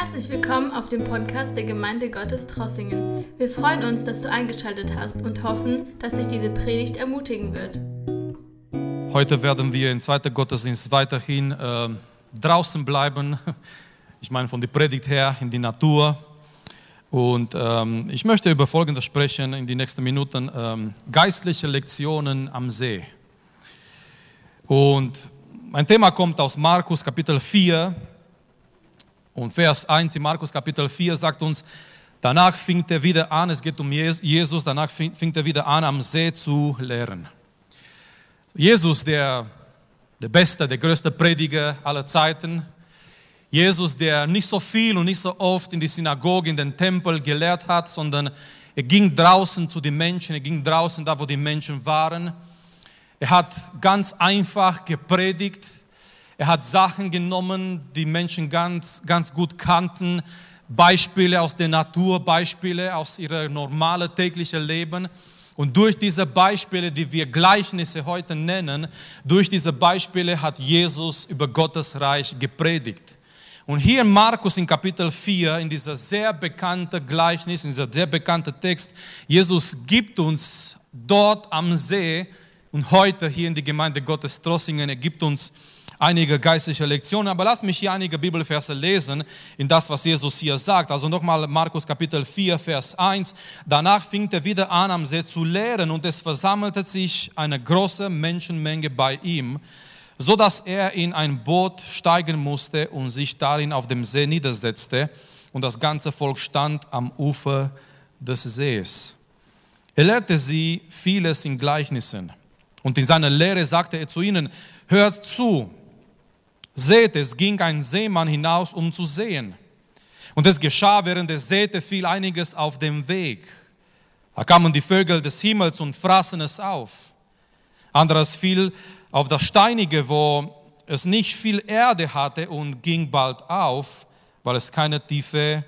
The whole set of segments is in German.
Herzlich willkommen auf dem Podcast der Gemeinde Gottes Trossingen. Wir freuen uns, dass du eingeschaltet hast und hoffen, dass dich diese Predigt ermutigen wird. Heute werden wir im zweiten Gottesdienst weiterhin äh, draußen bleiben. Ich meine von der Predigt her in die Natur. Und ähm, ich möchte über Folgendes sprechen in den nächsten Minuten. Ähm, geistliche Lektionen am See. Und mein Thema kommt aus Markus Kapitel 4, und Vers 1 in Markus Kapitel 4 sagt uns, danach fing er wieder an, es geht um Jesus, danach fing, er wieder an, am See zu lehren. Jesus, der, der beste, der größte Prediger aller Zeiten, Jesus, der nicht so viel und nicht so oft in die Synagoge, in den Tempel gelehrt hat, sondern er ging draußen zu den Menschen, er ging draußen da, wo die Menschen waren. Er hat ganz einfach gepredigt, er hat Sachen genommen, die Menschen ganz, ganz gut kannten, Beispiele aus der Natur, Beispiele aus ihrem normalen täglichen Leben. Und durch diese Beispiele, die wir Gleichnisse heute nennen, durch diese Beispiele hat Jesus über Gottes Reich gepredigt. Und hier in Markus in Kapitel 4, in dieser sehr bekannten Gleichnis, in dieser sehr bekannten Text, Jesus gibt uns dort am See und heute hier in die Gemeinde Gottes Trossingen, er gibt uns einige geistliche Lektionen, aber lass mich hier einige Bibelverse lesen in das, was Jesus hier sagt. Also nochmal Markus Kapitel 4, Vers 1. Danach fing er wieder an, am See zu lehren und es versammelte sich eine große Menschenmenge bei ihm, so dass er in ein Boot steigen musste und sich darin auf dem See niedersetzte und das ganze Volk stand am Ufer des Sees. Er lehrte sie vieles in Gleichnissen. Und in seiner Lehre sagte er zu ihnen, hört zu, Seht, es ging ein Seemann hinaus, um zu sehen. Und es geschah, während er säte, fiel einiges auf dem Weg. Da kamen die Vögel des Himmels und fraßen es auf. Anderes fiel auf das Steinige, wo es nicht viel Erde hatte und ging bald auf, weil es keine tiefe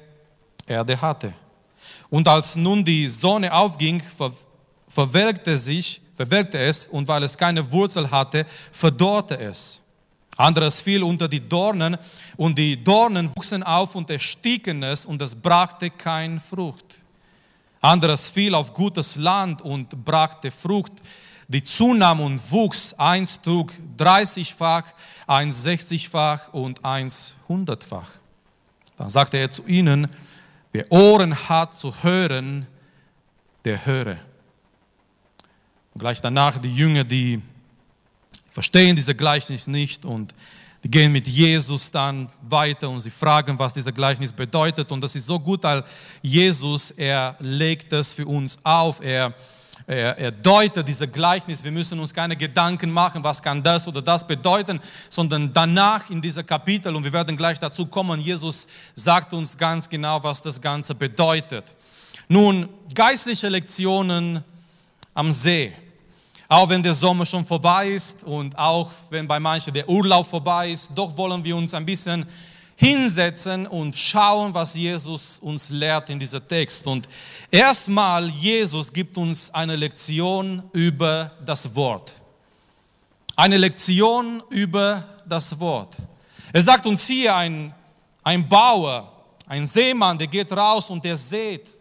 Erde hatte. Und als nun die Sonne aufging, ver verwelkte sich, verwelkte es, und weil es keine Wurzel hatte, verdorrte es. Anderes fiel unter die Dornen und die Dornen wuchsen auf und erstiegen es und es brachte keine Frucht. Anderes fiel auf gutes Land und brachte Frucht, die zunahm und wuchs. Eins trug 30-fach, eins 60-fach und eins 100-fach. Dann sagte er zu ihnen, wer Ohren hat zu hören, der höre. Und gleich danach die Jünger, die verstehen diese Gleichnis nicht und die gehen mit Jesus dann weiter und sie fragen, was dieser Gleichnis bedeutet. Und das ist so gut, weil Jesus, er legt das für uns auf. Er, er, er deutet diese Gleichnis. Wir müssen uns keine Gedanken machen, was kann das oder das bedeuten, sondern danach in dieser Kapitel, und wir werden gleich dazu kommen, Jesus sagt uns ganz genau, was das Ganze bedeutet. Nun, geistliche Lektionen am See. Auch wenn der Sommer schon vorbei ist und auch wenn bei manchen der Urlaub vorbei ist, doch wollen wir uns ein bisschen hinsetzen und schauen, was Jesus uns lehrt in diesem Text. Und erstmal, Jesus gibt uns eine Lektion über das Wort. Eine Lektion über das Wort. Er sagt uns hier, ein, ein Bauer, ein Seemann, der geht raus und der sät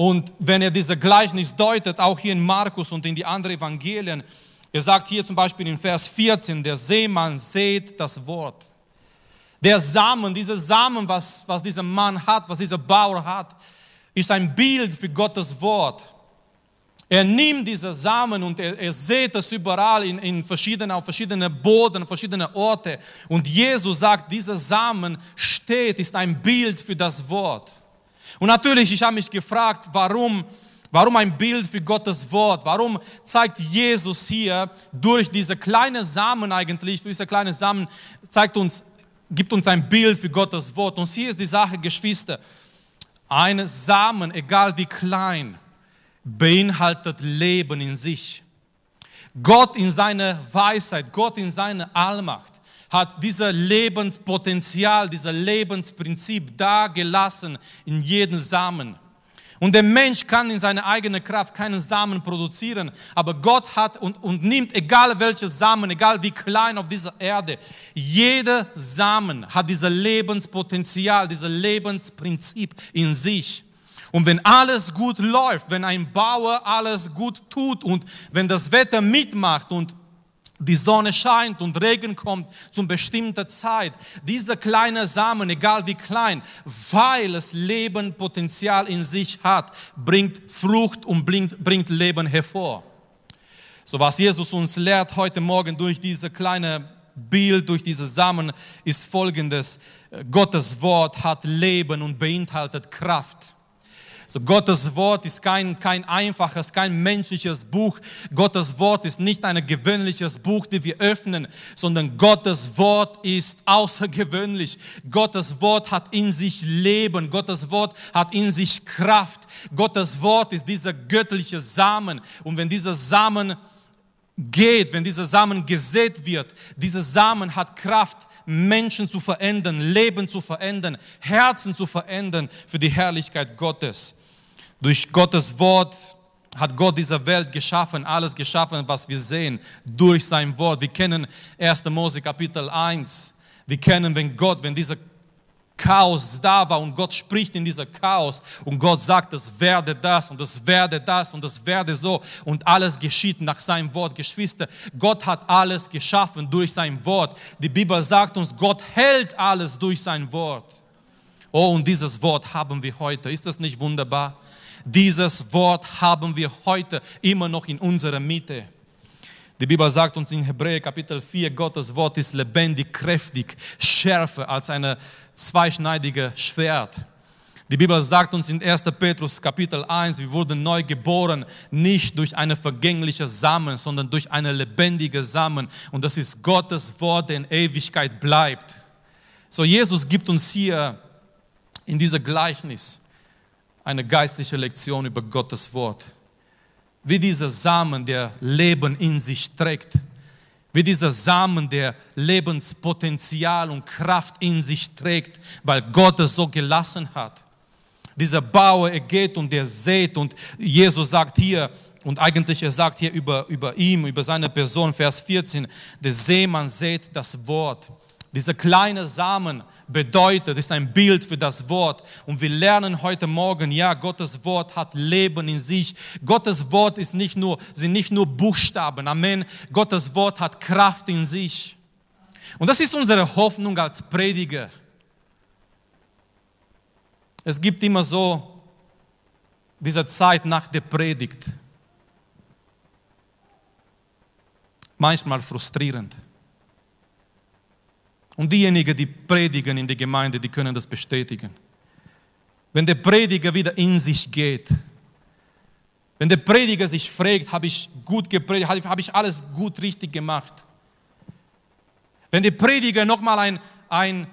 und wenn er diese Gleichnis deutet, auch hier in Markus und in die anderen Evangelien, er sagt hier zum Beispiel in Vers 14, der Seemann sät das Wort. Der Samen, dieser Samen, was, was dieser Mann hat, was dieser Bauer hat, ist ein Bild für Gottes Wort. Er nimmt diese Samen und er, er sät es überall in, in verschiedene, auf verschiedene Boden, verschiedene Orte. Und Jesus sagt, dieser Samen steht, ist ein Bild für das Wort. Und natürlich, ich habe mich gefragt, warum, warum ein Bild für Gottes Wort? Warum zeigt Jesus hier durch diese kleine Samen eigentlich, durch diese kleine Samen, zeigt uns, gibt uns ein Bild für Gottes Wort. Und hier ist die Sache, Geschwister. Ein Samen, egal wie klein, beinhaltet Leben in sich. Gott in seiner Weisheit, Gott in seiner Allmacht hat dieser Lebenspotenzial, dieser Lebensprinzip da gelassen in jeden Samen. Und der Mensch kann in seiner eigenen Kraft keinen Samen produzieren, aber Gott hat und, und nimmt, egal welche Samen, egal wie klein auf dieser Erde, jeder Samen hat dieses Lebenspotenzial, dieses Lebensprinzip in sich. Und wenn alles gut läuft, wenn ein Bauer alles gut tut und wenn das Wetter mitmacht und die Sonne scheint und Regen kommt zu bestimmter Zeit. Dieser kleine Samen, egal wie klein, weil es Lebenpotenzial in sich hat, bringt Frucht und bringt, bringt Leben hervor. So was Jesus uns lehrt heute Morgen durch diese kleine Bild, durch diese Samen, ist folgendes. Gottes Wort hat Leben und beinhaltet Kraft. So Gottes Wort ist kein, kein einfaches, kein menschliches Buch. Gottes Wort ist nicht ein gewöhnliches Buch, das wir öffnen, sondern Gottes Wort ist außergewöhnlich. Gottes Wort hat in sich Leben. Gottes Wort hat in sich Kraft. Gottes Wort ist dieser göttliche Samen. Und wenn dieser Samen geht, wenn dieser Samen gesät wird, dieser Samen hat Kraft, Menschen zu verändern, Leben zu verändern, Herzen zu verändern für die Herrlichkeit Gottes. Durch Gottes Wort hat Gott diese Welt geschaffen, alles geschaffen, was wir sehen, durch sein Wort. Wir kennen 1. Mose Kapitel 1. Wir kennen, wenn Gott, wenn dieser Chaos da war und Gott spricht in dieser Chaos und Gott sagt, es werde das und es werde das und es werde so und alles geschieht nach seinem Wort. Geschwister, Gott hat alles geschaffen durch sein Wort. Die Bibel sagt uns, Gott hält alles durch sein Wort. Oh, und dieses Wort haben wir heute. Ist das nicht wunderbar? Dieses Wort haben wir heute immer noch in unserer Mitte. Die Bibel sagt uns in Hebräer Kapitel 4, Gottes Wort ist lebendig, kräftig, schärfer als ein zweischneidiges Schwert. Die Bibel sagt uns in 1. Petrus Kapitel 1, wir wurden neu geboren, nicht durch eine vergängliche Samen, sondern durch eine lebendige Samen. Und das ist Gottes Wort, der in Ewigkeit bleibt. So, Jesus gibt uns hier in dieser Gleichnis eine geistliche Lektion über Gottes Wort. Wie dieser Samen, der Leben in sich trägt. Wie dieser Samen, der Lebenspotenzial und Kraft in sich trägt, weil Gott es so gelassen hat. Dieser Bauer, er geht und er sät und Jesus sagt hier, und eigentlich er sagt hier über, über ihm, über seine Person, Vers 14, der Seemann sät das Wort. Dieser kleine Samen bedeutet, ist ein Bild für das Wort. Und wir lernen heute Morgen, ja, Gottes Wort hat Leben in sich. Gottes Wort ist nicht nur, sind nicht nur Buchstaben. Amen. Gottes Wort hat Kraft in sich. Und das ist unsere Hoffnung als Prediger. Es gibt immer so diese Zeit nach der Predigt. Manchmal frustrierend. Und diejenigen, die predigen in der Gemeinde, die können das bestätigen. Wenn der Prediger wieder in sich geht, wenn der Prediger sich fragt, habe ich gut gepredigt, habe ich alles gut richtig gemacht. Wenn der Prediger nochmal ein, ein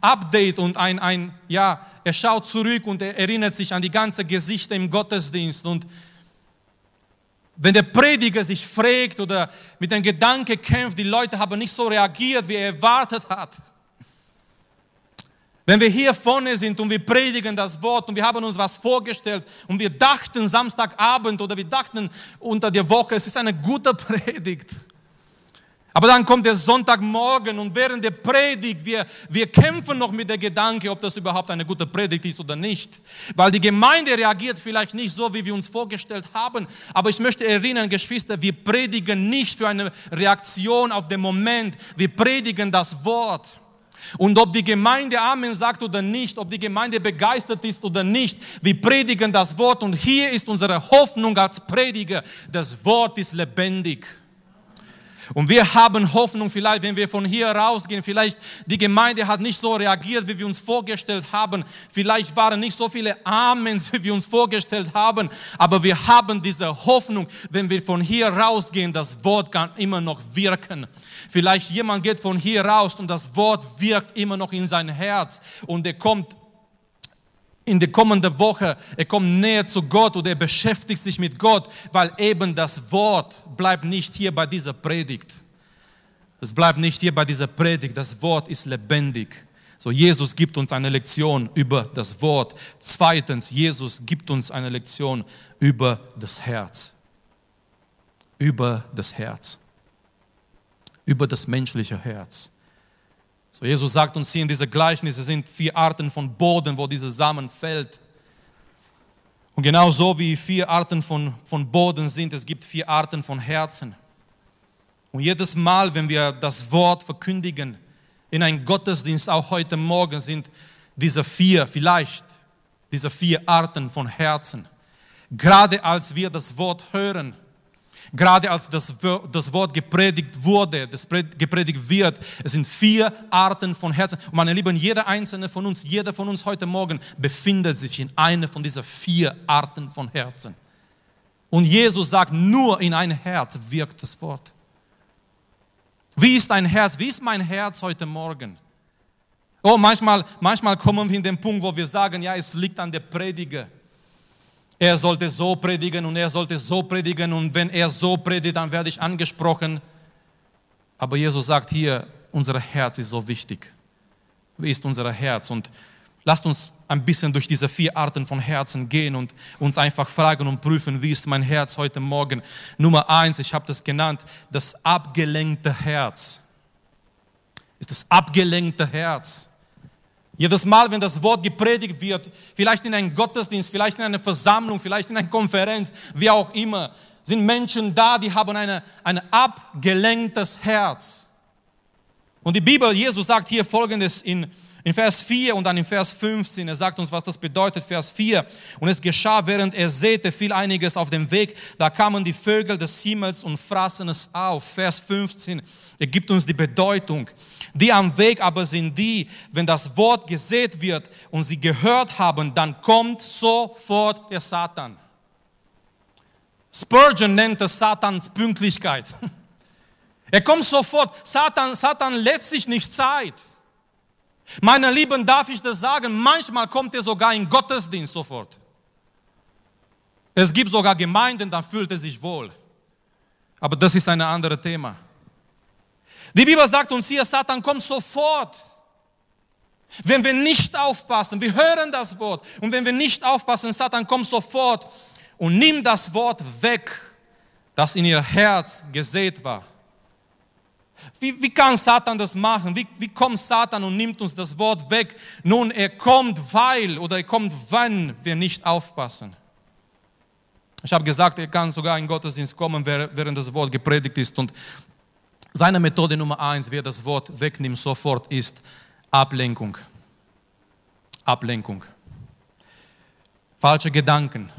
Update und ein, ein, ja, er schaut zurück und er erinnert sich an die ganzen Gesichter im Gottesdienst und wenn der Prediger sich fragt oder mit dem Gedanke kämpft, die Leute haben nicht so reagiert, wie er erwartet hat. Wenn wir hier vorne sind und wir predigen das Wort und wir haben uns was vorgestellt und wir dachten Samstagabend oder wir dachten unter der Woche, es ist eine gute Predigt. Aber dann kommt der Sonntagmorgen und während der Predigt, wir, wir kämpfen noch mit der Gedanke, ob das überhaupt eine gute Predigt ist oder nicht. Weil die Gemeinde reagiert vielleicht nicht so, wie wir uns vorgestellt haben. Aber ich möchte erinnern, Geschwister, wir predigen nicht für eine Reaktion auf den Moment. Wir predigen das Wort. Und ob die Gemeinde Amen sagt oder nicht, ob die Gemeinde begeistert ist oder nicht, wir predigen das Wort. Und hier ist unsere Hoffnung als Prediger. Das Wort ist lebendig. Und wir haben Hoffnung, vielleicht, wenn wir von hier rausgehen, vielleicht die Gemeinde hat nicht so reagiert, wie wir uns vorgestellt haben. Vielleicht waren nicht so viele Amens, wie wir uns vorgestellt haben. Aber wir haben diese Hoffnung, wenn wir von hier rausgehen, das Wort kann immer noch wirken. Vielleicht jemand geht von hier raus und das Wort wirkt immer noch in sein Herz und er kommt in der kommenden Woche, er kommt näher zu Gott oder er beschäftigt sich mit Gott, weil eben das Wort bleibt nicht hier bei dieser Predigt. Es bleibt nicht hier bei dieser Predigt, das Wort ist lebendig. So, Jesus gibt uns eine Lektion über das Wort. Zweitens, Jesus gibt uns eine Lektion über das Herz. Über das Herz. Über das menschliche Herz. So, Jesus sagt uns hier in dieser Gleichnis, es sind vier Arten von Boden, wo dieser Samen fällt. Und genauso wie vier Arten von, von Boden sind, es gibt vier Arten von Herzen. Und jedes Mal, wenn wir das Wort verkündigen, in einem Gottesdienst, auch heute Morgen, sind diese vier, vielleicht diese vier Arten von Herzen. Gerade als wir das Wort hören, gerade als das, das Wort gepredigt wurde, das gepredigt wird, es sind vier Arten von Herzen. Und meine Lieben, jeder einzelne von uns, jeder von uns heute Morgen befindet sich in einer von diesen vier Arten von Herzen. Und Jesus sagt, nur in ein Herz wirkt das Wort. Wie ist dein Herz? Wie ist mein Herz heute Morgen? Oh, manchmal, manchmal kommen wir in den Punkt, wo wir sagen, ja, es liegt an der Prediger. Er sollte so predigen und er sollte so predigen und wenn er so predigt, dann werde ich angesprochen. Aber Jesus sagt hier, unser Herz ist so wichtig. Wie ist unser Herz? Und Lasst uns ein bisschen durch diese vier Arten von Herzen gehen und uns einfach fragen und prüfen, wie ist mein Herz heute Morgen. Nummer eins, ich habe das genannt, das abgelenkte Herz. Ist das abgelenkte Herz. Jedes Mal, wenn das Wort gepredigt wird, vielleicht in einem Gottesdienst, vielleicht in einer Versammlung, vielleicht in einer Konferenz, wie auch immer, sind Menschen da, die haben eine, ein abgelenktes Herz. Und die Bibel, Jesus sagt hier Folgendes in in Vers 4 und dann in Vers 15, er sagt uns, was das bedeutet, Vers 4. Und es geschah, während er säte, viel einiges auf dem Weg. Da kamen die Vögel des Himmels und fraßen es auf. Vers 15, er gibt uns die Bedeutung. Die am Weg aber sind die, wenn das Wort gesät wird und sie gehört haben, dann kommt sofort der Satan. Spurgeon nennt es Satans Pünktlichkeit. Er kommt sofort. Satan, Satan lässt sich nicht Zeit. Meine Lieben, darf ich das sagen? Manchmal kommt er sogar in Gottesdienst sofort. Es gibt sogar Gemeinden, dann fühlt er sich wohl. Aber das ist ein anderes Thema. Die Bibel sagt uns hier, Satan kommt sofort. Wenn wir nicht aufpassen, wir hören das Wort und wenn wir nicht aufpassen, Satan kommt sofort und nimmt das Wort weg, das in ihr Herz gesät war. Wie, wie kann Satan das machen? Wie, wie kommt Satan und nimmt uns das Wort weg? Nun, er kommt, weil oder er kommt, wenn wir nicht aufpassen. Ich habe gesagt, er kann sogar in Gottesdienst kommen, während das Wort gepredigt ist. Und seine Methode Nummer eins, wer das Wort wegnimmt sofort, ist Ablenkung. Ablenkung. Falsche Gedanken.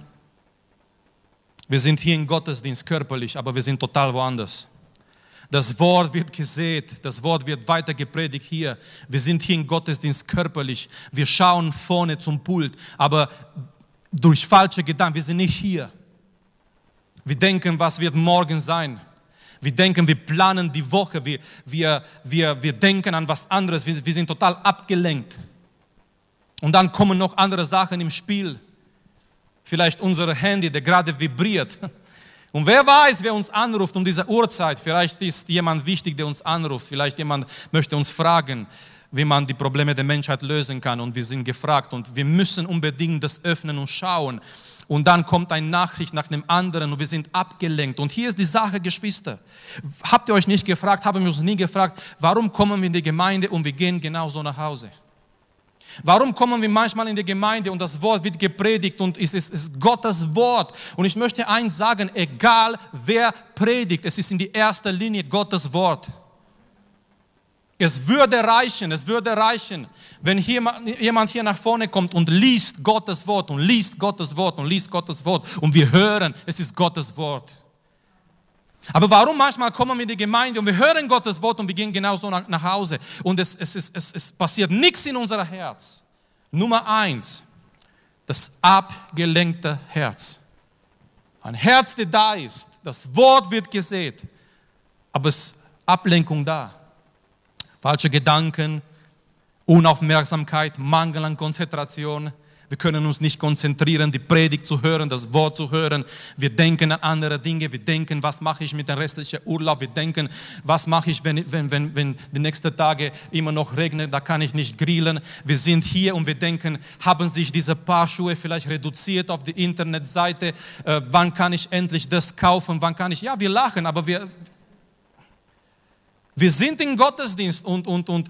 Wir sind hier im Gottesdienst körperlich, aber wir sind total woanders. Das Wort wird gesät, das Wort wird weiter gepredigt hier. Wir sind hier im Gottesdienst körperlich. Wir schauen vorne zum Pult, aber durch falsche Gedanken, wir sind nicht hier. Wir denken, was wird morgen sein. Wir denken, wir planen die Woche, wir, wir, wir, wir denken an was anderes, wir, wir sind total abgelenkt. Und dann kommen noch andere Sachen im Spiel. Vielleicht unser Handy, der gerade vibriert. Und wer weiß, wer uns anruft um diese Uhrzeit. Vielleicht ist jemand wichtig, der uns anruft. Vielleicht jemand möchte uns fragen, wie man die Probleme der Menschheit lösen kann. Und wir sind gefragt. Und wir müssen unbedingt das öffnen und schauen. Und dann kommt eine Nachricht nach dem anderen und wir sind abgelenkt. Und hier ist die Sache, Geschwister. Habt ihr euch nicht gefragt, haben wir uns nie gefragt, warum kommen wir in die Gemeinde und wir gehen genauso nach Hause? Warum kommen wir manchmal in die Gemeinde und das Wort wird gepredigt und es ist, ist Gottes Wort? Und ich möchte eins sagen, egal wer predigt, es ist in die erste Linie Gottes Wort. Es würde reichen, es würde reichen, wenn hier, jemand hier nach vorne kommt und liest Gottes Wort und liest Gottes Wort und liest Gottes Wort und wir hören, es ist Gottes Wort. Aber warum manchmal kommen wir in die Gemeinde und wir hören Gottes Wort und wir gehen genauso nach, nach Hause und es, es, es, es, passiert nichts in unser Herz? Nummer eins, das abgelenkte Herz. Ein Herz, der da ist, das Wort wird gesät, aber es ist Ablenkung da. Falsche Gedanken, Unaufmerksamkeit, Mangel an Konzentration, Wir können uns nicht konzentrieren, die Predigt zu hören, das Wort zu hören. Wir denken an andere Dinge. Wir denken, was mache ich mit dem restlichen Urlaub? Wir denken, was mache ich, wenn, wenn, wenn, wenn die nächsten Tage immer noch regnet, da kann ich nicht grillen. Wir sind hier und wir denken, haben sich diese Paar Schuhe vielleicht reduziert auf die Internetseite? Äh, wann kann ich endlich das kaufen? Wann kann ich? Ja, wir lachen, aber wir, wir sind im Gottesdienst und, und, und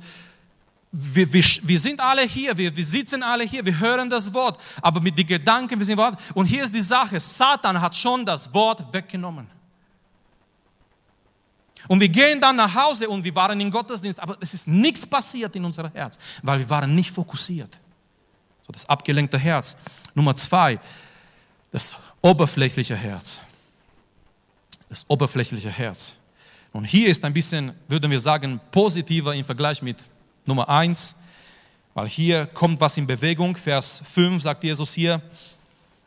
wir, wir, wir sind alle hier, wir, wir sitzen alle hier, wir hören das Wort, aber mit den Gedanken, wir sind Wort. Und hier ist die Sache, Satan hat schon das Wort weggenommen. Und wir gehen dann nach Hause und wir waren im Gottesdienst, aber es ist nichts passiert in unserem Herz, weil wir waren nicht fokussiert. So das abgelenkte Herz. Nummer zwei, das oberflächliche Herz. Das oberflächliche Herz. Und hier ist ein bisschen, würden wir sagen, positiver im Vergleich mit Nummer eins, weil hier kommt was in Bewegung. Vers 5 sagt Jesus hier,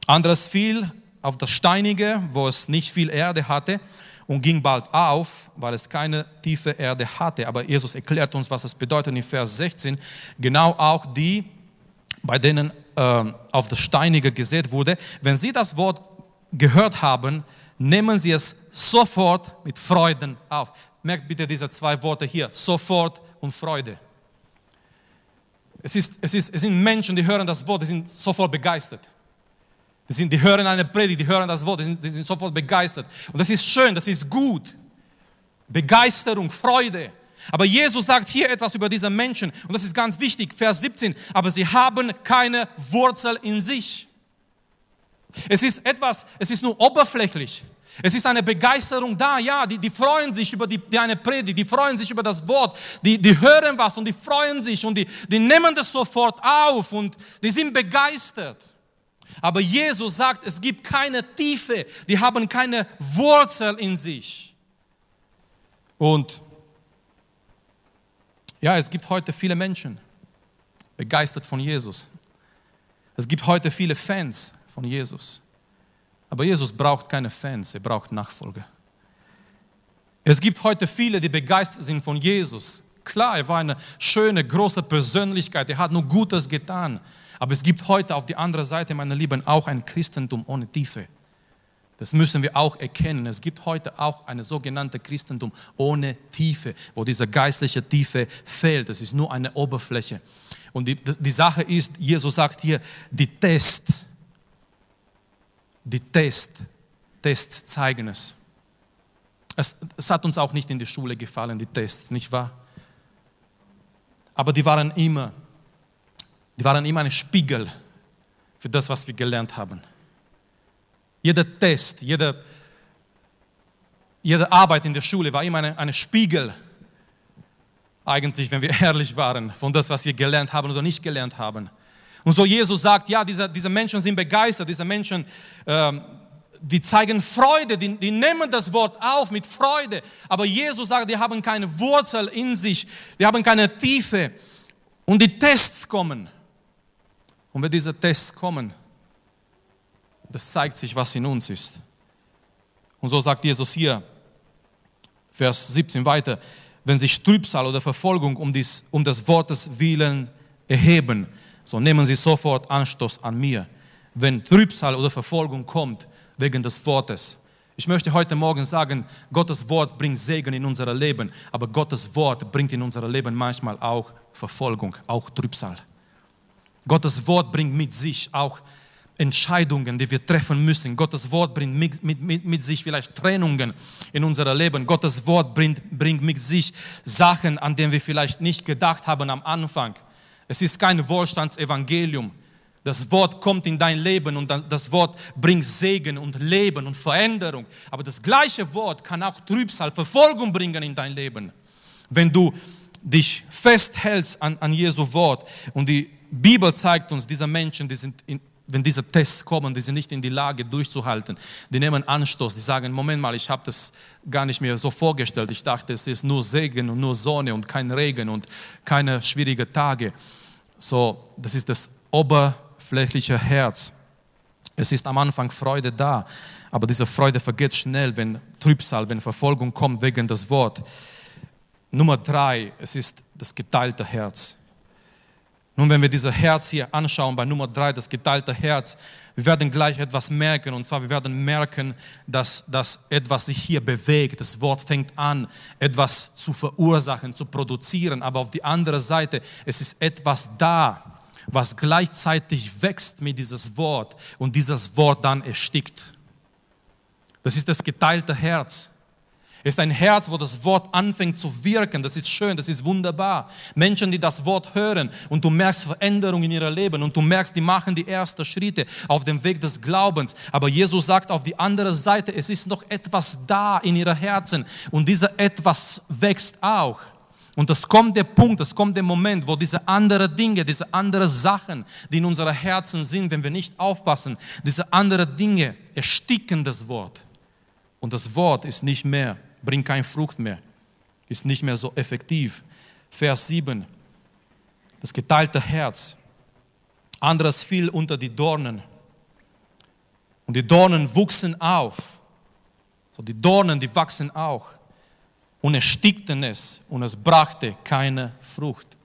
anderes fiel auf das Steinige, wo es nicht viel Erde hatte und ging bald auf, weil es keine tiefe Erde hatte. Aber Jesus erklärt uns, was es bedeutet in Vers 16. Genau auch die, bei denen äh, auf das Steinige gesät wurde, wenn sie das Wort gehört haben, nehmen sie es sofort mit Freuden auf. Merkt bitte diese zwei Worte hier, sofort und Freude. Es, ist, es, ist, es sind Menschen, die hören das Wort, die sind sofort begeistert. Die, sind, die hören eine Predigt, die hören das Wort, die sind, die sind sofort begeistert. Und das ist schön, das ist gut. Begeisterung, Freude. Aber Jesus sagt hier etwas über diese Menschen und das ist ganz wichtig, Vers 17, aber sie haben keine Wurzel in sich. Es ist etwas, es ist nur oberflächlich. Es ist eine Begeisterung da, ja, die, die freuen sich über die, die eine Predigt, die freuen sich über das Wort, die, die hören was und die freuen sich und die, die nehmen das sofort auf und die sind begeistert. Aber Jesus sagt, es gibt keine Tiefe, die haben keine Wurzel in sich. Und ja, es gibt heute viele Menschen begeistert von Jesus. Es gibt heute viele Fans von Jesus. Aber Jesus braucht keine Fans, er braucht Nachfolger. Es gibt heute viele, die begeistert sind von Jesus. Klar, er war eine schöne, große Persönlichkeit, er hat nur Gutes getan. Aber es gibt heute auf die andere Seite, meine Lieben, auch ein Christentum ohne Tiefe. Das müssen wir auch erkennen. Es gibt heute auch eine sogenannte Christentum ohne Tiefe, wo diese geistliche Tiefe fehlt. Es ist nur eine Oberfläche. Und die, die Sache ist, Jesus sagt hier, die Test, die Test, Tests zeigen es. es. Es hat uns auch nicht in die Schule gefallen, die Tests, nicht wahr? Aber die waren immer, die waren immer ein Spiegel für das, was wir gelernt haben. Jeder Test, jede, jede Arbeit in der Schule war immer ein Spiegel, eigentlich, wenn wir ehrlich waren, von das, was wir gelernt haben oder nicht gelernt haben. Und so Jesus sagt, ja, diese, diese Menschen sind begeistert, diese Menschen, ähm, die zeigen Freude, die, die nehmen das Wort auf mit Freude. Aber Jesus sagt, die haben keine Wurzel in sich, die haben keine Tiefe. Und die Tests kommen. Und wenn diese Tests kommen, das zeigt sich, was in uns ist. Und so sagt Jesus hier, Vers 17 weiter, wenn sich Trübsal oder Verfolgung um, dies, um des Wortes willen erheben, so nehmen Sie sofort Anstoß an mir, wenn Trübsal oder Verfolgung kommt wegen des Wortes. Ich möchte heute Morgen sagen, Gottes Wort bringt Segen in unser Leben, aber Gottes Wort bringt in unser Leben manchmal auch Verfolgung, auch Trübsal. Gottes Wort bringt mit sich auch Entscheidungen, die wir treffen müssen. Gottes Wort bringt mit, mit, mit, sich vielleicht Trennungen in unser Leben. Gottes Wort bringt, bringt mit sich Sachen, an denen wir vielleicht nicht gedacht haben am Anfang. Es ist kein Wohlstandsevangelium. Das Wort kommt in dein Leben und das Wort bringt Segen und Leben und Veränderung. Aber das gleiche Wort kann auch Trübsal, Verfolgung bringen in dein Leben. Wenn du dich festhältst an, an Jesu Wort und die Bibel zeigt uns, diese Menschen, die sind in, wenn diese Tests kommen, die sind nicht in die Lage durchzuhalten. Die nehmen Anstoß, die sagen, Moment mal, ich habe das gar nicht mehr so vorgestellt. Ich dachte, es ist nur Segen und nur Sonne und kein Regen und keine schwierigen Tage. So, das ist das oberflächliche Herz. Es ist am Anfang Freude da, aber diese Freude vergeht schnell, wenn Trübsal, wenn Verfolgung kommt wegen des Wort. Nummer drei, es ist das geteilte Herz. Nun, wenn wir dieses Herz hier anschauen, bei Nummer drei, das geteilte Herz, wir werden gleich etwas merken. Und zwar, wir werden merken, dass, dass etwas sich hier bewegt. Das Wort fängt an, etwas zu verursachen, zu produzieren. Aber auf die andere Seite, es ist etwas da, was gleichzeitig wächst mit dieses Wort und dieses Wort dann erstickt. Das ist das geteilte Herz. Ist ein Herz, wo das Wort anfängt zu wirken. Das ist schön, das ist wunderbar. Menschen, die das Wort hören und du merkst Veränderung in ihrem Leben und du merkst, die machen die ersten Schritte auf dem Weg des Glaubens. Aber Jesus sagt auf die andere Seite, es ist noch etwas da in ihren Herzen und dieser etwas wächst auch. Und es kommt der Punkt, es kommt der Moment, wo diese anderen Dinge, diese anderen Sachen, die in unseren Herzen sind, wenn wir nicht aufpassen, diese anderen Dinge ersticken das Wort. Und das Wort ist nicht mehr bringt keine Frucht mehr, ist nicht mehr so effektiv. Vers 7, das geteilte Herz. Anderes fiel unter die Dornen. Und die Dornen wuchsen auf. So die Dornen, die wachsen auch. Und erstickten es und es brachte keine Frucht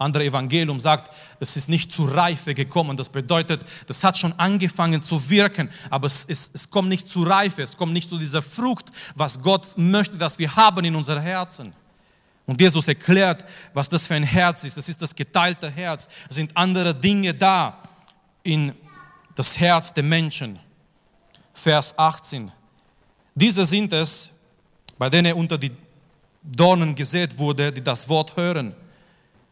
andere Evangelium sagt, es ist nicht zur Reife gekommen. Das bedeutet, das hat schon angefangen zu wirken, aber es, es, es kommt nicht zur Reife, es kommt nicht zu dieser Frucht, was Gott möchte, dass wir haben in unser Herzen. Und Jesus erklärt, was das für ein Herz ist. Das ist das geteilte Herz. Es sind andere Dinge da in das Herz der Menschen. Vers 18. Diese sind es, bei denen unter die Dornen gesät wurde, die das Wort hören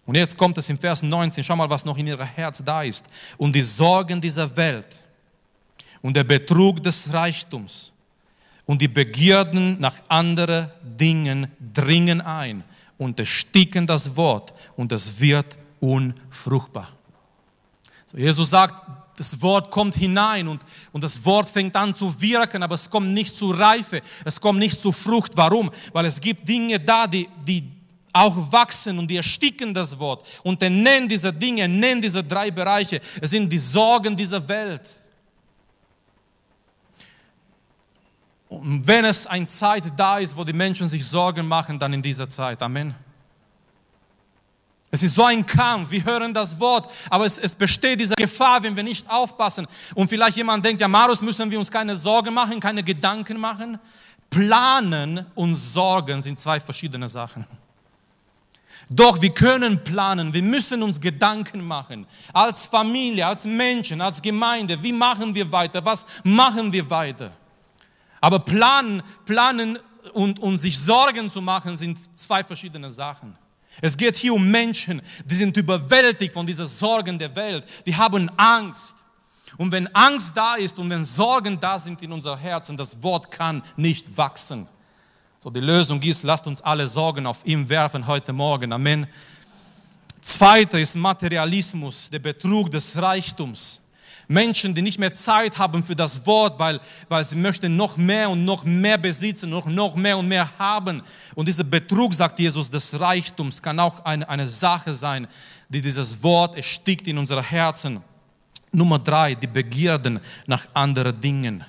und jetzt kommt es im Vers 19, schau mal, was noch in ihrem Herz da ist. Und die Sorgen dieser Welt und der Betrug des Reichtums und die Begierden nach anderen Dingen dringen ein und ersticken das Wort und es wird unfruchtbar. So, Jesus sagt, das Wort kommt hinein und, und das Wort fängt an zu wirken, aber es kommt nicht zu Reife, es kommt nicht zu Frucht. Warum? Weil es gibt Dinge da, die, die auch wachsen und die ersticken das Wort. Und er nennt diese Dinge, nennt diese drei Bereiche. Es sind die Sorgen dieser Welt. Und wenn es eine Zeit da ist, wo die Menschen sich Sorgen machen, dann in dieser Zeit. Amen. Es ist so ein Kampf, wir hören das Wort, aber es, es, besteht diese Gefahr, wenn wir nicht aufpassen. Und vielleicht jemand denkt, ja, Marus, müssen wir uns keine Sorgen machen, keine Gedanken machen. Planen und Sorgen sind zwei verschiedene Sachen. Doch wir können planen, wir müssen uns Gedanken machen. Als Familie, als Menschen, als Gemeinde, wie machen wir weiter? Was machen wir weiter? Aber planen, planen und, und sich Sorgen zu machen sind zwei verschiedene Sachen. Es geht hier um Menschen, die sind überwältigt von diesen Sorgen der Welt. Die haben Angst. Und wenn Angst da ist und wenn Sorgen da sind in unser Herzen, das Wort kann nicht wachsen. So, die Lösung ist, lasst uns alle Sorgen auf ihm werfen heute Morgen. Amen. Zweiter ist Materialismus, der Betrug des Reichtums. Menschen, die nicht mehr Zeit haben für das Wort, weil, weil sie möchten noch mehr und noch mehr besitzen, noch, noch mehr und mehr haben. Und dieser Betrug, sagt Jesus, des Reichtums kann auch eine, eine Sache sein, die dieses Wort erstickt in unsere Herzen. Nummer drei, die Begierden nach anderen Dingen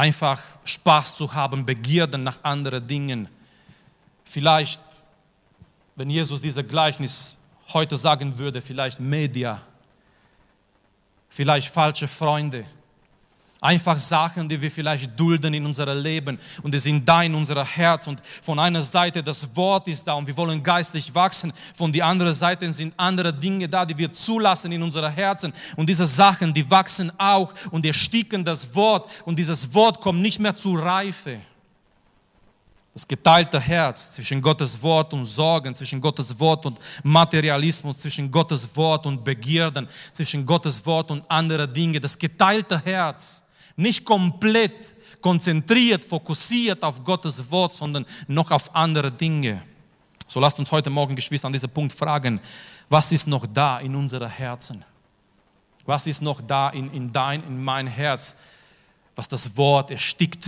einfach Spaß zu haben, Begierden nach anderen Dingen. Vielleicht, wenn Jesus dieses Gleichnis heute sagen würde, vielleicht Media, vielleicht falsche Freunde, Einfach Sachen, die wir vielleicht dulden in unserem Leben und die sind da in unser Herz. Und von einer Seite das Wort ist da und wir wollen geistlich wachsen. Von der anderen Seite sind andere Dinge da, die wir zulassen in unser Herzen. Und diese Sachen, die wachsen auch und ersticken das Wort. Und dieses Wort kommt nicht mehr zur Reife. Das geteilte Herz zwischen Gottes Wort und Sorgen, zwischen Gottes Wort und Materialismus, zwischen Gottes Wort und Begierden, zwischen Gottes Wort und andere Dinge. Das geteilte Herz nicht komplett konzentriert, fokussiert auf Gottes Wort, sondern noch auf andere Dinge. So lasst uns heute Morgen, Geschwister, an diesem Punkt fragen, was ist noch da in unseren Herzen? Was ist noch da in, in dein, in mein Herz, was das Wort erstickt?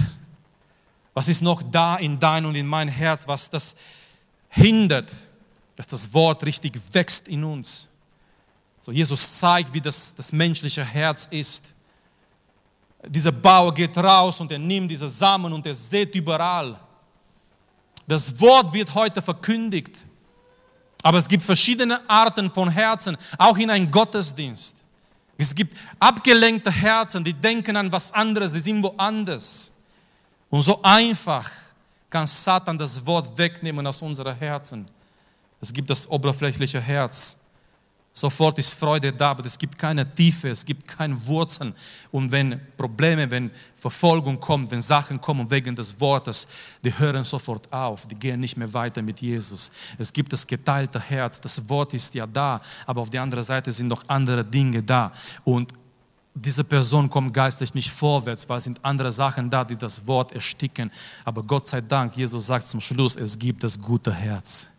Was ist noch da in dein und in mein Herz, was das hindert, dass das Wort richtig wächst in uns? So Jesus zeigt, wie das, das menschliche Herz ist dieser Bauer geht raus und er nimmt diese Samen und er sät überall. Das Wort wird heute verkündigt. Aber es gibt verschiedene Arten von Herzen, auch in einem Gottesdienst. Es gibt abgelenkte Herzen, die denken an was anderes, die sind woanders. Und so einfach kann Satan das Wort wegnehmen aus unseren Herzen. Es gibt das oberflächliche Herz. Sofort ist Freude da, aber es gibt keine Tiefe, es gibt keine Wurzeln. Und wenn Probleme, wenn Verfolgung kommt, wenn Sachen kommen wegen des Wortes, die hören sofort auf, die gehen nicht mehr weiter mit Jesus. Es gibt das geteilte Herz, das Wort ist ja da, aber auf der anderen Seite sind noch andere Dinge da. Und diese Person kommt geistlich nicht vorwärts, weil es sind andere Sachen da, die das Wort ersticken. Aber Gott sei Dank, Jesus sagt zum Schluss, es gibt das gute Herz.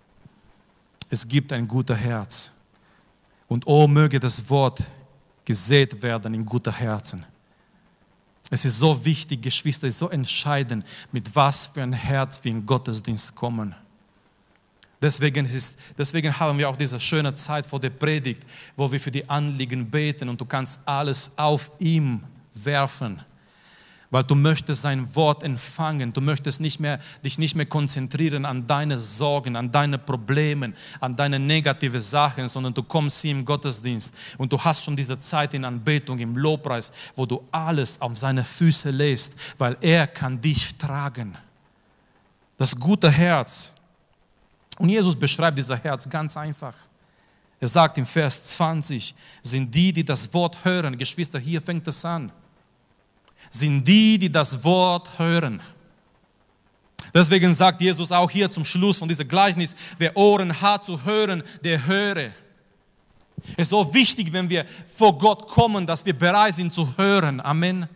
Es gibt ein gutes Herz. Und oh, möge das Wort gesät werden in gute Herzen. Es ist so wichtig, Geschwister, es ist so entscheidend, mit was für ein Herz wir in Gottesdienst kommen. Deswegen, ist, deswegen haben wir auch diese schöne Zeit vor der Predigt, wo wir für die Anliegen beten und du kannst alles auf ihm werfen weil du möchtest sein Wort empfangen. Du möchtest nicht mehr, dich nicht mehr konzentrieren an deine Sorgen, an deine Probleme, an deine negative Sachen, sondern du kommst hier im Gottesdienst und du hast schon diese Zeit in Anbetung, im Lobpreis, wo du alles auf seine Füße lässt, weil er kann dich tragen. Das gute Herz. Und Jesus beschreibt dieser Herz ganz einfach. Er sagt im Vers 20, sind die, die das Wort hören, Geschwister, hier fängt es an sind die, die das Wort hören. Deswegen sagt Jesus auch hier zum Schluss von diesem Gleichnis, wer Ohren hat zu hören, der höre. Es ist so wichtig, wenn wir vor Gott kommen, dass wir bereit sind zu hören. Amen.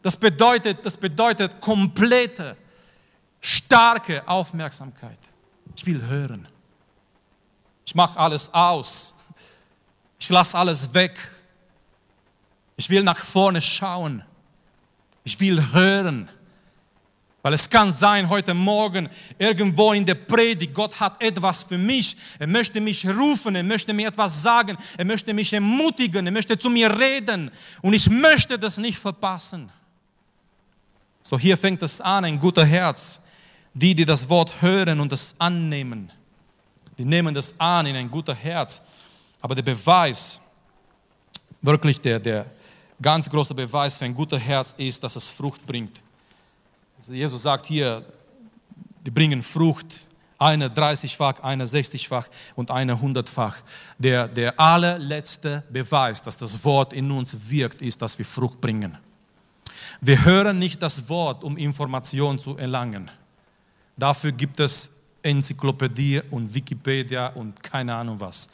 Das bedeutet, das bedeutet komplette, starke Aufmerksamkeit. Ich will hören. Ich mache alles aus. Ich lasse alles weg. Ich will nach vorne schauen. Ich will hören. Weil es kann sein, heute Morgen irgendwo in der Predigt, Gott hat etwas für mich. Er möchte mich rufen, er möchte mir etwas sagen, er möchte mich ermutigen, er möchte zu mir reden. Und ich möchte das nicht verpassen. So hier fängt es an, ein guter Herz. Die, die das Wort hören und das annehmen, die nehmen das an in ein guter Herz. Aber der Beweis, wirklich der, der, ganz großer Beweis für ein gutes Herz ist, dass es Frucht bringt. Jesus sagt hier, die bringen Frucht, eine 30-fach, eine 60-fach und eine 100-fach. Der, der allerletzte Beweis, dass das Wort in uns wirkt, ist, dass wir Frucht bringen. Wir hören nicht das Wort, um Informationen zu erlangen. Dafür gibt es Enzyklopädie und Wikipedia und keine Ahnung was.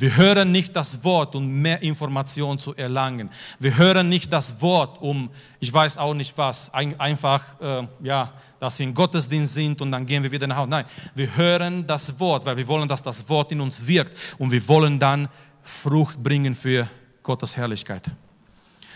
Wir hören nicht das Wort, um mehr Informationen zu erlangen. Wir hören nicht das Wort, um, ich weiß auch nicht was, ein, einfach, äh, ja, dass wir in Gottesdienst sind und dann gehen wir wieder nach Hause. Nein, wir hören das Wort, weil wir wollen, dass das Wort in uns wirkt und wir wollen dann Frucht bringen für Gottes Herrlichkeit.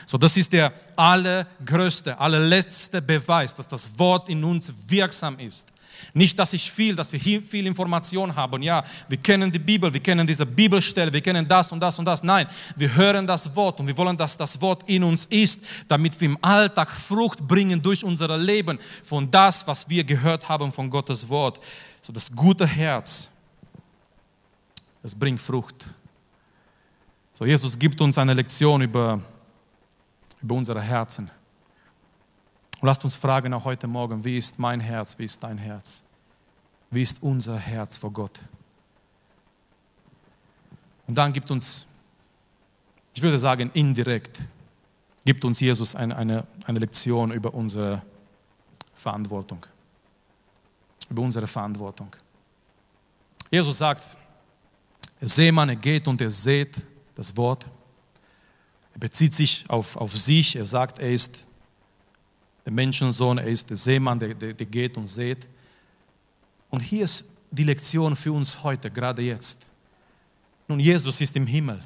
So, das ist der allergrößte, allerletzte Beweis, dass das Wort in uns wirksam ist. Nicht, dass ich viel, dass wir viel Information haben. Ja, wir kennen die Bibel, wir kennen diese Bibelstelle, wir kennen das und das und das. Nein, wir hören das Wort und wir wollen, dass das Wort in uns ist, damit wir im Alltag Frucht bringen durch unser Leben von das, was wir gehört haben von Gottes Wort. So das gute Herz, es bringt Frucht. So Jesus gibt uns eine Lektion über, über unsere Herzen. Und lasst uns fragen auch heute Morgen, wie ist mein Herz, wie ist dein Herz? Wie ist unser Herz vor Gott? Und dann gibt uns, ich würde sagen indirekt, gibt uns Jesus eine, eine, eine Lektion über unsere Verantwortung. Über unsere Verantwortung. Jesus sagt, der Seemann, er geht und er sät das Wort. Er bezieht sich auf, auf sich. Er sagt, er ist der Menschensohn, er ist der Seemann, der, der, der geht und sät. Und hier ist die Lektion für uns heute, gerade jetzt. Nun, Jesus ist im Himmel.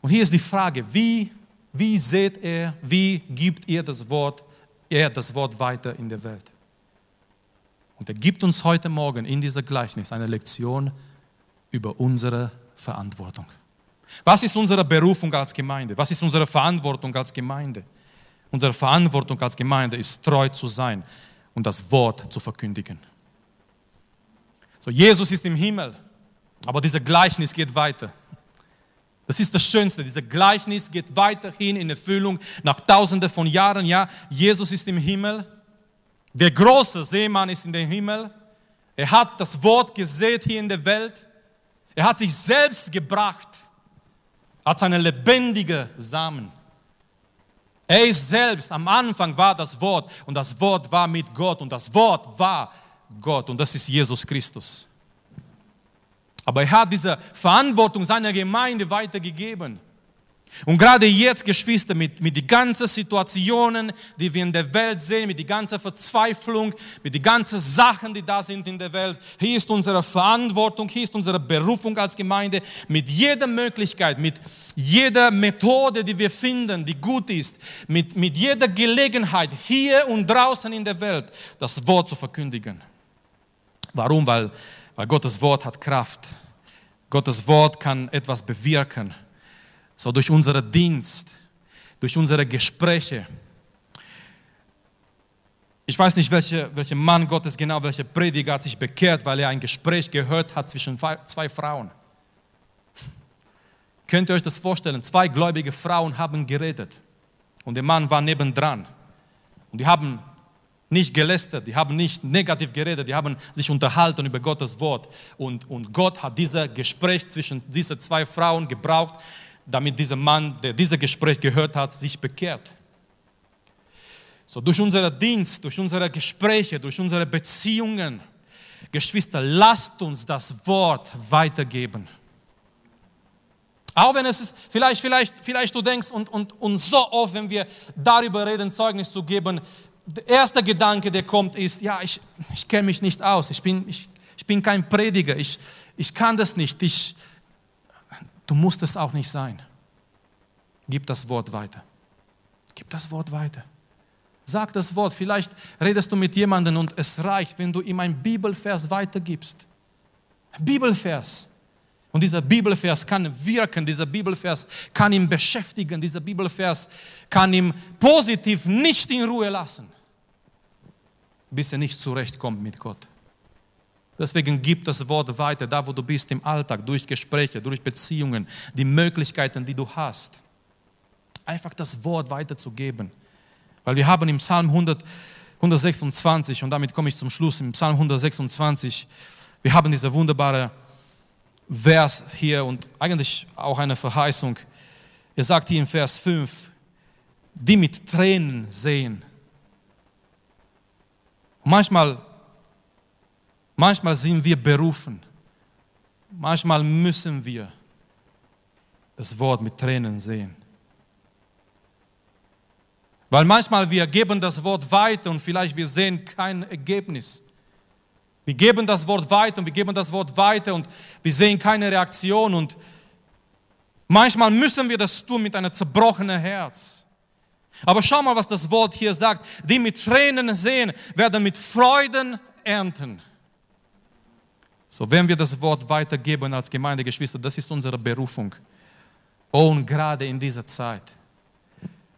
Und hier ist die Frage, wie, wie seht er, wie gibt ihr das Wort, er das Wort weiter in der Welt? Und er gibt uns heute Morgen in dieser Gleichnis eine Lektion über unsere Verantwortung. Was ist unsere Berufung als Gemeinde? Was ist unsere Verantwortung als Gemeinde? Unsere Verantwortung als Gemeinde ist treu zu sein und das Wort zu verkündigen. So, Jesus ist im Himmel, aber dieser Gleichnis geht weiter. Das ist das Schönste. Dieser Gleichnis geht weiterhin in Erfüllung nach Tausenden von Jahren. Ja, Jesus ist im Himmel. Der große Seemann ist in dem Himmel. Er hat das Wort gesät hier in der Welt. Er hat sich selbst gebracht als einen lebendigen Samen. Er ist selbst, am Anfang war das Wort und das Wort war mit Gott und das Wort war Gott und das ist Jesus Christus. Aber er hat diese Verantwortung seiner Gemeinde weitergegeben. Und gerade jetzt, Geschwister, mit, mit den ganzen Situationen, die wir in der Welt sehen, mit der ganzen Verzweiflung, mit den ganzen Sachen, die da sind in der Welt, hier ist unsere Verantwortung, hier ist unsere Berufung als Gemeinde, mit jeder Möglichkeit, mit jeder Methode, die wir finden, die gut ist, mit, mit jeder Gelegenheit, hier und draußen in der Welt, das Wort zu verkündigen. Warum? Weil, weil Gottes Wort hat Kraft. Gottes Wort kann etwas bewirken so durch unseren Dienst, durch unsere Gespräche. Ich weiß nicht, welcher welche Mann Gottes genau, welcher Prediger hat sich bekehrt, weil er ein Gespräch gehört hat zwischen zwei Frauen. Könnt ihr euch das vorstellen? Zwei gläubige Frauen haben geredet und der Mann war nebendran. Und die haben nicht gelästert, die haben nicht negativ geredet, die haben sich unterhalten über Gottes Wort. Und, und Gott hat dieses Gespräch zwischen diesen zwei Frauen gebraucht, damit dieser Mann, der dieses Gespräch gehört hat, sich bekehrt. So durch unseren Dienst, durch unsere Gespräche, durch unsere Beziehungen, Geschwister, lasst uns das Wort weitergeben. Auch wenn es ist, vielleicht, vielleicht, vielleicht du denkst und, und, und so oft, wenn wir darüber reden, Zeugnis zu geben, der erste Gedanke, der kommt, ist, ja, ich, ich kenne mich nicht aus, ich bin, ich, ich bin kein Prediger, ich, ich kann das nicht, ich, Du musst es auch nicht sein. Gib das Wort weiter. Gib das Wort weiter. Sag das Wort. Vielleicht redest du mit jemandem und es reicht, wenn du ihm ein Bibelvers weitergibst. Ein Bibelvers. Und dieser Bibelvers kann wirken, dieser Bibelvers kann ihn beschäftigen, dieser Bibelvers kann ihn positiv nicht in Ruhe lassen, bis er nicht zurechtkommt mit Gott. Deswegen gib das Wort weiter, da wo du bist im Alltag, durch Gespräche, durch Beziehungen, die Möglichkeiten, die du hast. Einfach das Wort weiterzugeben. Weil wir haben im Psalm 100, 126, und damit komme ich zum Schluss, im Psalm 126, wir haben diese wunderbare Vers hier und eigentlich auch eine Verheißung. Er sagt hier im Vers 5, die mit Tränen sehen. manchmal Manchmal sind wir berufen. Manchmal müssen wir das Wort mit Tränen sehen. Weil manchmal wir geben das Wort weiter und vielleicht wir sehen kein Ergebnis. Wir geben das Wort weiter und wir geben das Wort weiter und wir sehen keine Reaktion und manchmal müssen wir das tun mit einem zerbrochenen Herz. Aber schau mal, was das Wort hier sagt. Die mit Tränen sehen, werden mit Freuden ernten. So, wenn wir das Wort weitergeben als Gemeindegeschwister, das ist unsere Berufung. Und gerade in dieser Zeit.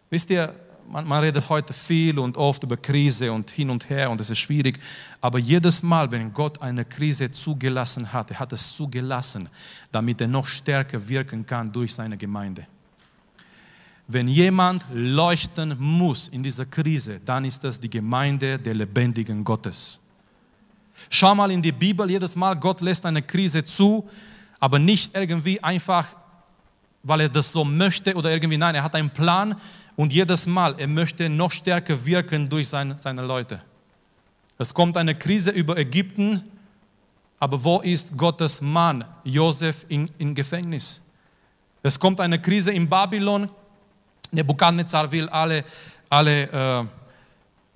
Wisst ihr, man, man, redet heute viel und oft über Krise und hin und her und es ist schwierig. Aber jedes Mal, wenn Gott eine Krise zugelassen hat, er hat es zugelassen, damit er noch stärker wirken kann durch seine Gemeinde. Wenn jemand leuchten muss in dieser Krise, dann ist das die Gemeinde der lebendigen Gottes. Schau mal in die Bibel, jedes Mal, Gott lässt eine Krise zu, aber nicht irgendwie einfach, weil er das so möchte oder irgendwie, nein, er hat einen Plan und jedes Mal, er möchte noch stärker wirken durch seine, seine Leute. Es kommt eine Krise über Ägypten, aber wo ist Gottes Mann, Josef, in, in Gefängnis? Es kommt eine Krise in Babylon, Nebukadnezar will alle, alle äh,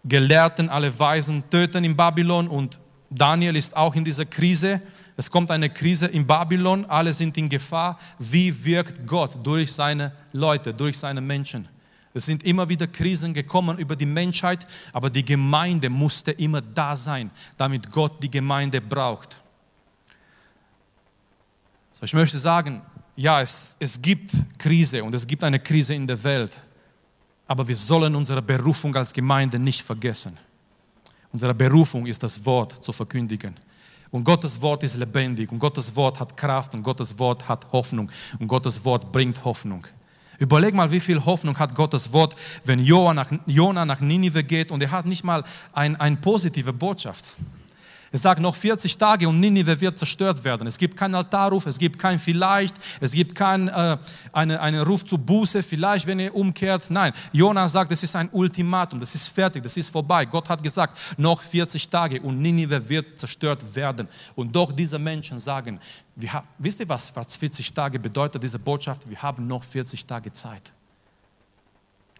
Gelehrten, alle Weisen töten in Babylon und Daniel ist auch in dieser Krise. Es kommt eine Krise in Babylon, alle sind in Gefahr. Wie wirkt Gott durch seine Leute, durch seine Menschen? Es sind immer wieder Krisen gekommen über die Menschheit, aber die Gemeinde musste immer da sein, damit Gott die Gemeinde braucht. So, ich möchte sagen, ja, es, es gibt Krise und es gibt eine Krise in der Welt, aber wir sollen unsere Berufung als Gemeinde nicht vergessen. Unsere Berufung ist das Wort zu verkündigen. Und Gottes Wort ist lebendig und Gottes Wort hat Kraft und Gottes Wort hat Hoffnung und Gottes Wort bringt Hoffnung. Überleg mal, wie viel Hoffnung hat Gottes Wort, wenn Jona nach, Jona nach Ninive geht und er hat nicht mal eine ein positive Botschaft. Es sagt noch 40 Tage und Ninive wird zerstört werden. Es gibt keinen Altarruf, es gibt kein Vielleicht, es gibt keinen äh, eine, einen Ruf zu Buße, vielleicht, wenn ihr umkehrt. Nein, Jona sagt, das ist ein Ultimatum, das ist fertig, das ist vorbei. Gott hat gesagt, noch 40 Tage und Ninive wird zerstört werden. Und doch diese Menschen sagen, wir haben, wisst ihr was, was 40 Tage bedeutet, diese Botschaft? Wir haben noch 40 Tage Zeit.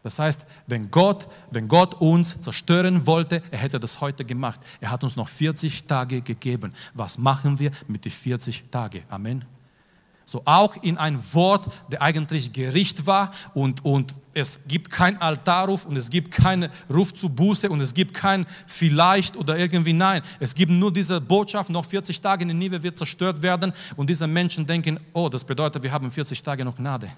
Das heißt, wenn Gott, wenn Gott uns zerstören wollte, er hätte das heute gemacht. Er hat uns noch 40 Tage gegeben. Was machen wir mit den 40 Tagen? Amen. So auch in ein Wort, der eigentlich Gericht war und, und es gibt kein Altarruf und es gibt keinen Ruf zu Buße und es gibt kein vielleicht oder irgendwie nein. Es gibt nur diese Botschaft, noch 40 Tage in Nive wird zerstört werden und diese Menschen denken, oh, das bedeutet, wir haben 40 Tage noch Gnade.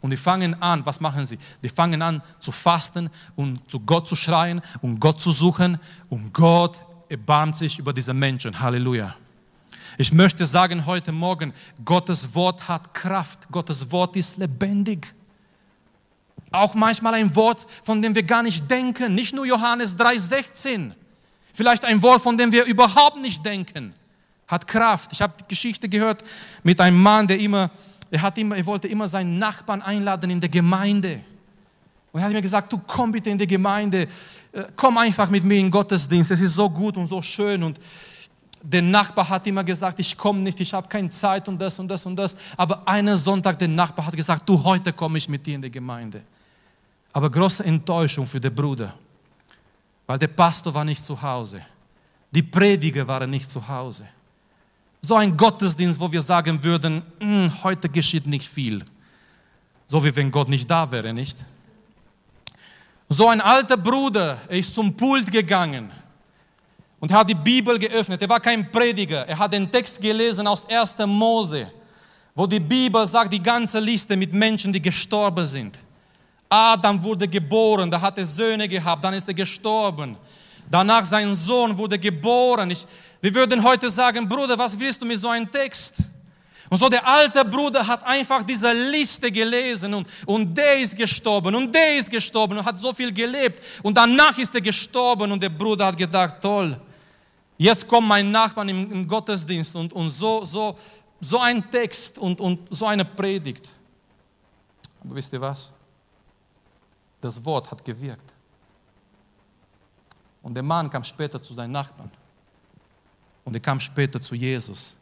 Und die fangen an, was machen sie? Die fangen an zu fasten und zu Gott zu schreien und Gott zu suchen. Und Gott erbarmt sich über diese Menschen. Halleluja. Ich möchte sagen heute Morgen, Gottes Wort hat Kraft. Gottes Wort ist lebendig. Auch manchmal ein Wort, von dem wir gar nicht denken. Nicht nur Johannes 3,16. Vielleicht ein Wort, von dem wir überhaupt nicht denken. Hat Kraft. Ich habe die Geschichte gehört mit einem Mann, der immer er, hat immer, er wollte immer seinen Nachbarn einladen in der Gemeinde. Und er hat mir gesagt, du komm bitte in die Gemeinde, äh, komm einfach mit mir in den Gottesdienst, es ist so gut und so schön. Und der Nachbar hat immer gesagt, ich komme nicht, ich habe keine Zeit und das und das und das. Aber einen Sonntag, der Nachbar hat gesagt, du, heute komme ich mit dir in die Gemeinde. Aber große Enttäuschung für den Bruder, weil der Pastor war nicht zu Hause. Die Prediger waren nicht zu Hause. So ein Gottesdienst, wo wir sagen würden, hm, heute geschieht nicht viel. So wie wenn Gott nicht da wäre, nicht? So ein alter Bruder, er ist zum Pult gegangen und hat die Bibel geöffnet. Er war kein Prediger. Er hat den Text gelesen aus 1. Mose, wo die Bibel sagt, die ganze Liste mit Menschen, die gestorben sind. Adam wurde geboren, da hat er Söhne gehabt, dann ist er gestorben. Danach sein Sohn wurde geboren. Ich, wir würden heute sagen, Bruder, was willst du mit so einem Text? Und so der alte Bruder hat einfach diese Liste gelesen und, und der ist gestorben und der ist gestorben und hat so viel gelebt und danach ist er gestorben und der Bruder hat gedacht, toll, jetzt kommt mein Nachbar im, im Gottesdienst und, und so, so, so ein Text und, und so eine Predigt. Aber wisst ihr was? Das Wort hat gewirkt. Und der Mann kam später zu seinen Nachbarn. Und er kam später zu Jesus,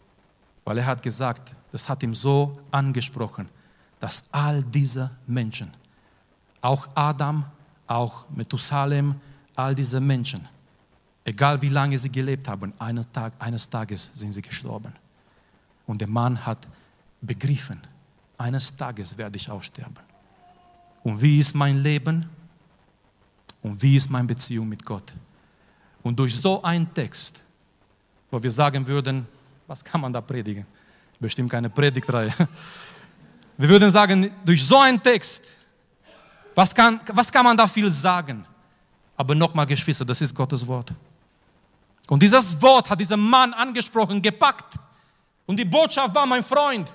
weil er hat gesagt, das hat ihm so angesprochen, dass all diese Menschen, auch Adam, auch Methusalem, all diese Menschen, egal wie lange sie gelebt haben, eines, Tag, eines Tages sind sie gestorben. Und der Mann hat begriffen, eines Tages werde ich aussterben. Und wie ist mein Leben? Und wie ist meine Beziehung mit Gott? Und durch so einen Text, wo wir sagen würden, was kann man da predigen? Bestimmt keine Predigtreihe. Wir würden sagen, durch so einen Text, was kann, was kann man da viel sagen? Aber nochmal, Geschwister, das ist Gottes Wort. Und dieses Wort hat dieser Mann angesprochen, gepackt. Und die Botschaft war, mein Freund,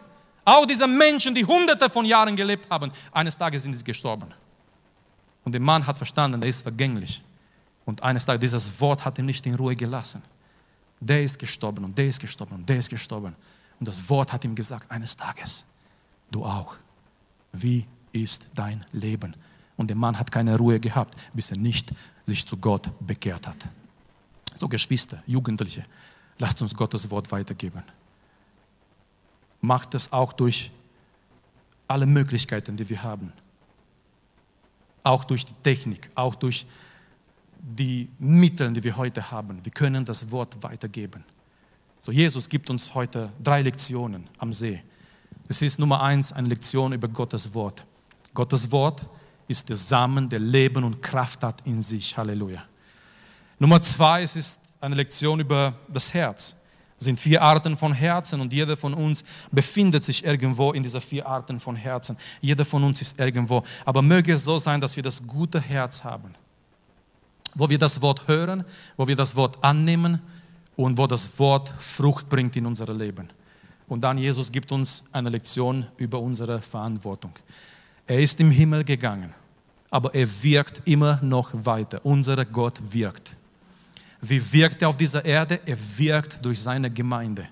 auch diese Menschen, die hunderte von Jahren gelebt haben, eines Tages sind sie gestorben. Und der Mann hat verstanden, er ist vergänglich. Und eines Tages, dieses Wort hat ihn nicht in Ruhe gelassen. Der ist gestorben und der ist gestorben und der ist gestorben. Und das Wort hat ihm gesagt, eines Tages, du auch. Wie ist dein Leben? Und der Mann hat keine Ruhe gehabt, bis er nicht sich zu Gott bekehrt hat. So Geschwister, Jugendliche, lasst uns Gottes Wort weitergeben. Macht es auch durch alle Möglichkeiten, die wir haben. Auch durch die Technik, auch durch die Mittel, die wir heute haben. Wir können das Wort weitergeben. So, Jesus gibt uns heute drei Lektionen am See. Es ist Nummer eins eine Lektion über Gottes Wort. Gottes Wort ist der Samen, der Leben und Kraft hat in sich. Halleluja. Nummer zwei, es ist eine Lektion über das Herz. Es sind vier Arten von Herzen und jeder von uns befindet sich irgendwo in dieser vier Arten von Herzen. Jeder von uns ist irgendwo. Aber möge es so sein, dass wir das gute Herz haben wo wir das Wort hören, wo wir das Wort annehmen und wo das Wort Frucht bringt in unser Leben. Und dann Jesus gibt uns eine Lektion über unsere Verantwortung. Er ist im Himmel gegangen, aber er wirkt immer noch weiter. Unser Gott wirkt. Wie wirkt er auf dieser Erde? Er wirkt durch seine Gemeinde.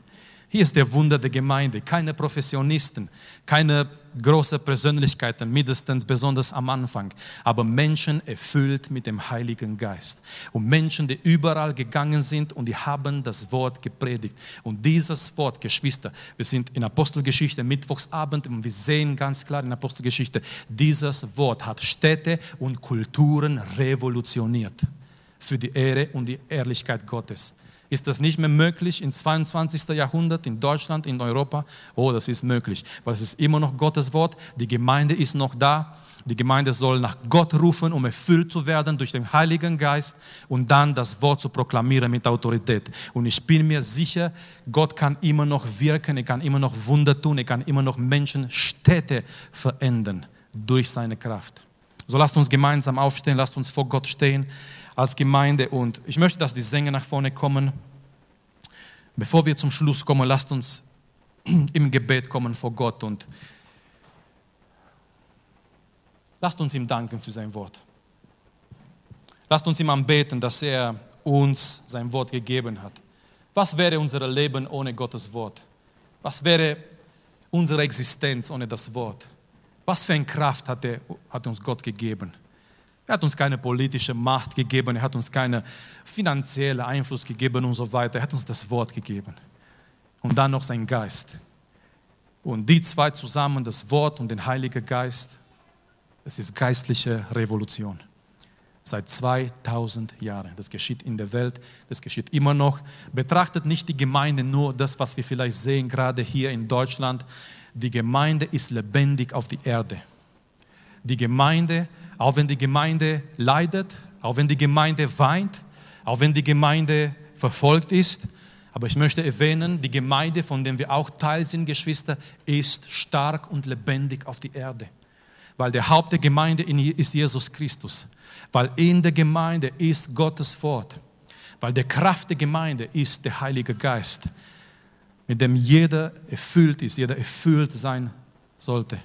Hier ist der Wunder der Gemeinde. Keine Professionisten, keine große Persönlichkeiten, mindestens besonders am Anfang, aber Menschen erfüllt mit dem Heiligen Geist. Und Menschen, die überall gegangen sind und die haben das Wort gepredigt. Und dieses Wort, Geschwister, wir sind in Apostelgeschichte Mittwochsabend und wir sehen ganz klar in Apostelgeschichte, dieses Wort hat Städte und Kulturen revolutioniert für die Ehre und die Ehrlichkeit Gottes. Ist das nicht mehr möglich im 22. Jahrhundert in Deutschland, in Europa? Oh, das ist möglich, weil es ist immer noch Gottes Wort. Die Gemeinde ist noch da. Die Gemeinde soll nach Gott rufen, um erfüllt zu werden durch den Heiligen Geist und dann das Wort zu proklamieren mit Autorität. Und ich bin mir sicher, Gott kann immer noch wirken, er kann immer noch Wunder tun, er kann immer noch Menschen, Städte verändern durch seine Kraft. So lasst uns gemeinsam aufstehen, lasst uns vor Gott stehen als Gemeinde. Und ich möchte, dass die Sänger nach vorne kommen. Bevor wir zum Schluss kommen, lasst uns im Gebet kommen vor Gott und lasst uns ihm danken für sein Wort. Lasst uns ihm anbeten, dass er uns sein Wort gegeben hat. Was wäre unser Leben ohne Gottes Wort? Was wäre unsere Existenz ohne das Wort? Was für eine Kraft hat, er, hat uns Gott gegeben? Er hat uns keine politische Macht gegeben, er hat uns keinen finanziellen Einfluss gegeben und so weiter. Er hat uns das Wort gegeben. Und dann noch sein Geist. Und die zwei zusammen, das Wort und den Heiligen Geist, das ist geistliche Revolution. Seit 2000 Jahren. Das geschieht in der Welt, das geschieht immer noch. Betrachtet nicht die Gemeinde nur das, was wir vielleicht sehen, gerade hier in Deutschland. Die Gemeinde ist lebendig auf die Erde. Die Gemeinde auch wenn die Gemeinde leidet, auch wenn die Gemeinde weint, auch wenn die Gemeinde verfolgt ist. Aber ich möchte erwähnen, die Gemeinde, von der wir auch Teil sind, Geschwister, ist stark und lebendig auf die Erde. Weil der Haupt der Gemeinde ist Jesus Christus. Weil in der Gemeinde ist Gottes Wort. Weil der Kraft der Gemeinde ist der Heilige Geist, mit dem jeder erfüllt ist, jeder erfüllt sein sollte.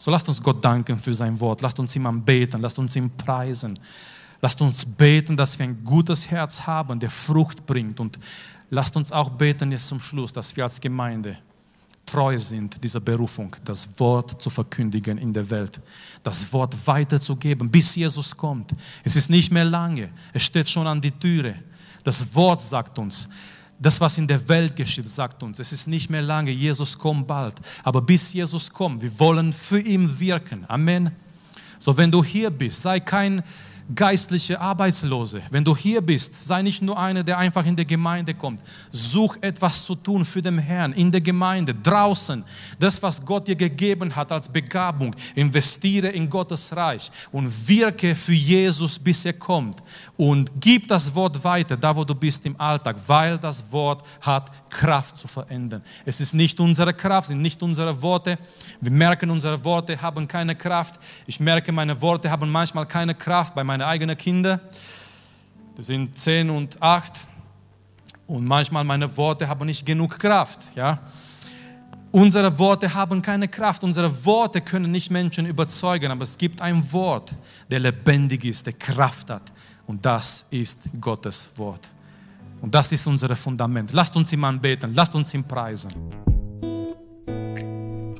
So lasst uns Gott danken für sein Wort. Lasst uns ihm anbeten. Lasst uns ihm preisen. Lasst uns beten, dass wir ein gutes Herz haben, der Frucht bringt. Und lasst uns auch beten jetzt zum Schluss, dass wir als Gemeinde treu sind dieser Berufung, das Wort zu verkündigen in der Welt, das Wort weiterzugeben, bis Jesus kommt. Es ist nicht mehr lange, es steht schon an die Türe. Das Wort sagt uns, das, was in der Welt geschieht, sagt uns, es ist nicht mehr lange, Jesus kommt bald. Aber bis Jesus kommt, wir wollen für ihn wirken. Amen. So, wenn du hier bist, sei kein geistliche Arbeitslose. Wenn du hier bist, sei nicht nur einer, der einfach in die Gemeinde kommt. Such etwas zu tun für den Herrn in der Gemeinde, draußen. Das, was Gott dir gegeben hat als Begabung, investiere in Gottes Reich und wirke für Jesus, bis er kommt. Und gib das Wort weiter, da wo du bist im Alltag, weil das Wort hat Kraft zu verändern. Es ist nicht unsere Kraft, sind nicht unsere Worte. Wir merken, unsere Worte haben keine Kraft. Ich merke, meine Worte haben manchmal keine Kraft bei meinen meine eigenen Kinder, die sind zehn und acht und manchmal meine Worte haben nicht genug Kraft. Ja? Unsere Worte haben keine Kraft, unsere Worte können nicht Menschen überzeugen, aber es gibt ein Wort, der lebendig ist, der Kraft hat und das ist Gottes Wort. Und das ist unser Fundament. Lasst uns ihm anbeten, lasst uns ihm preisen.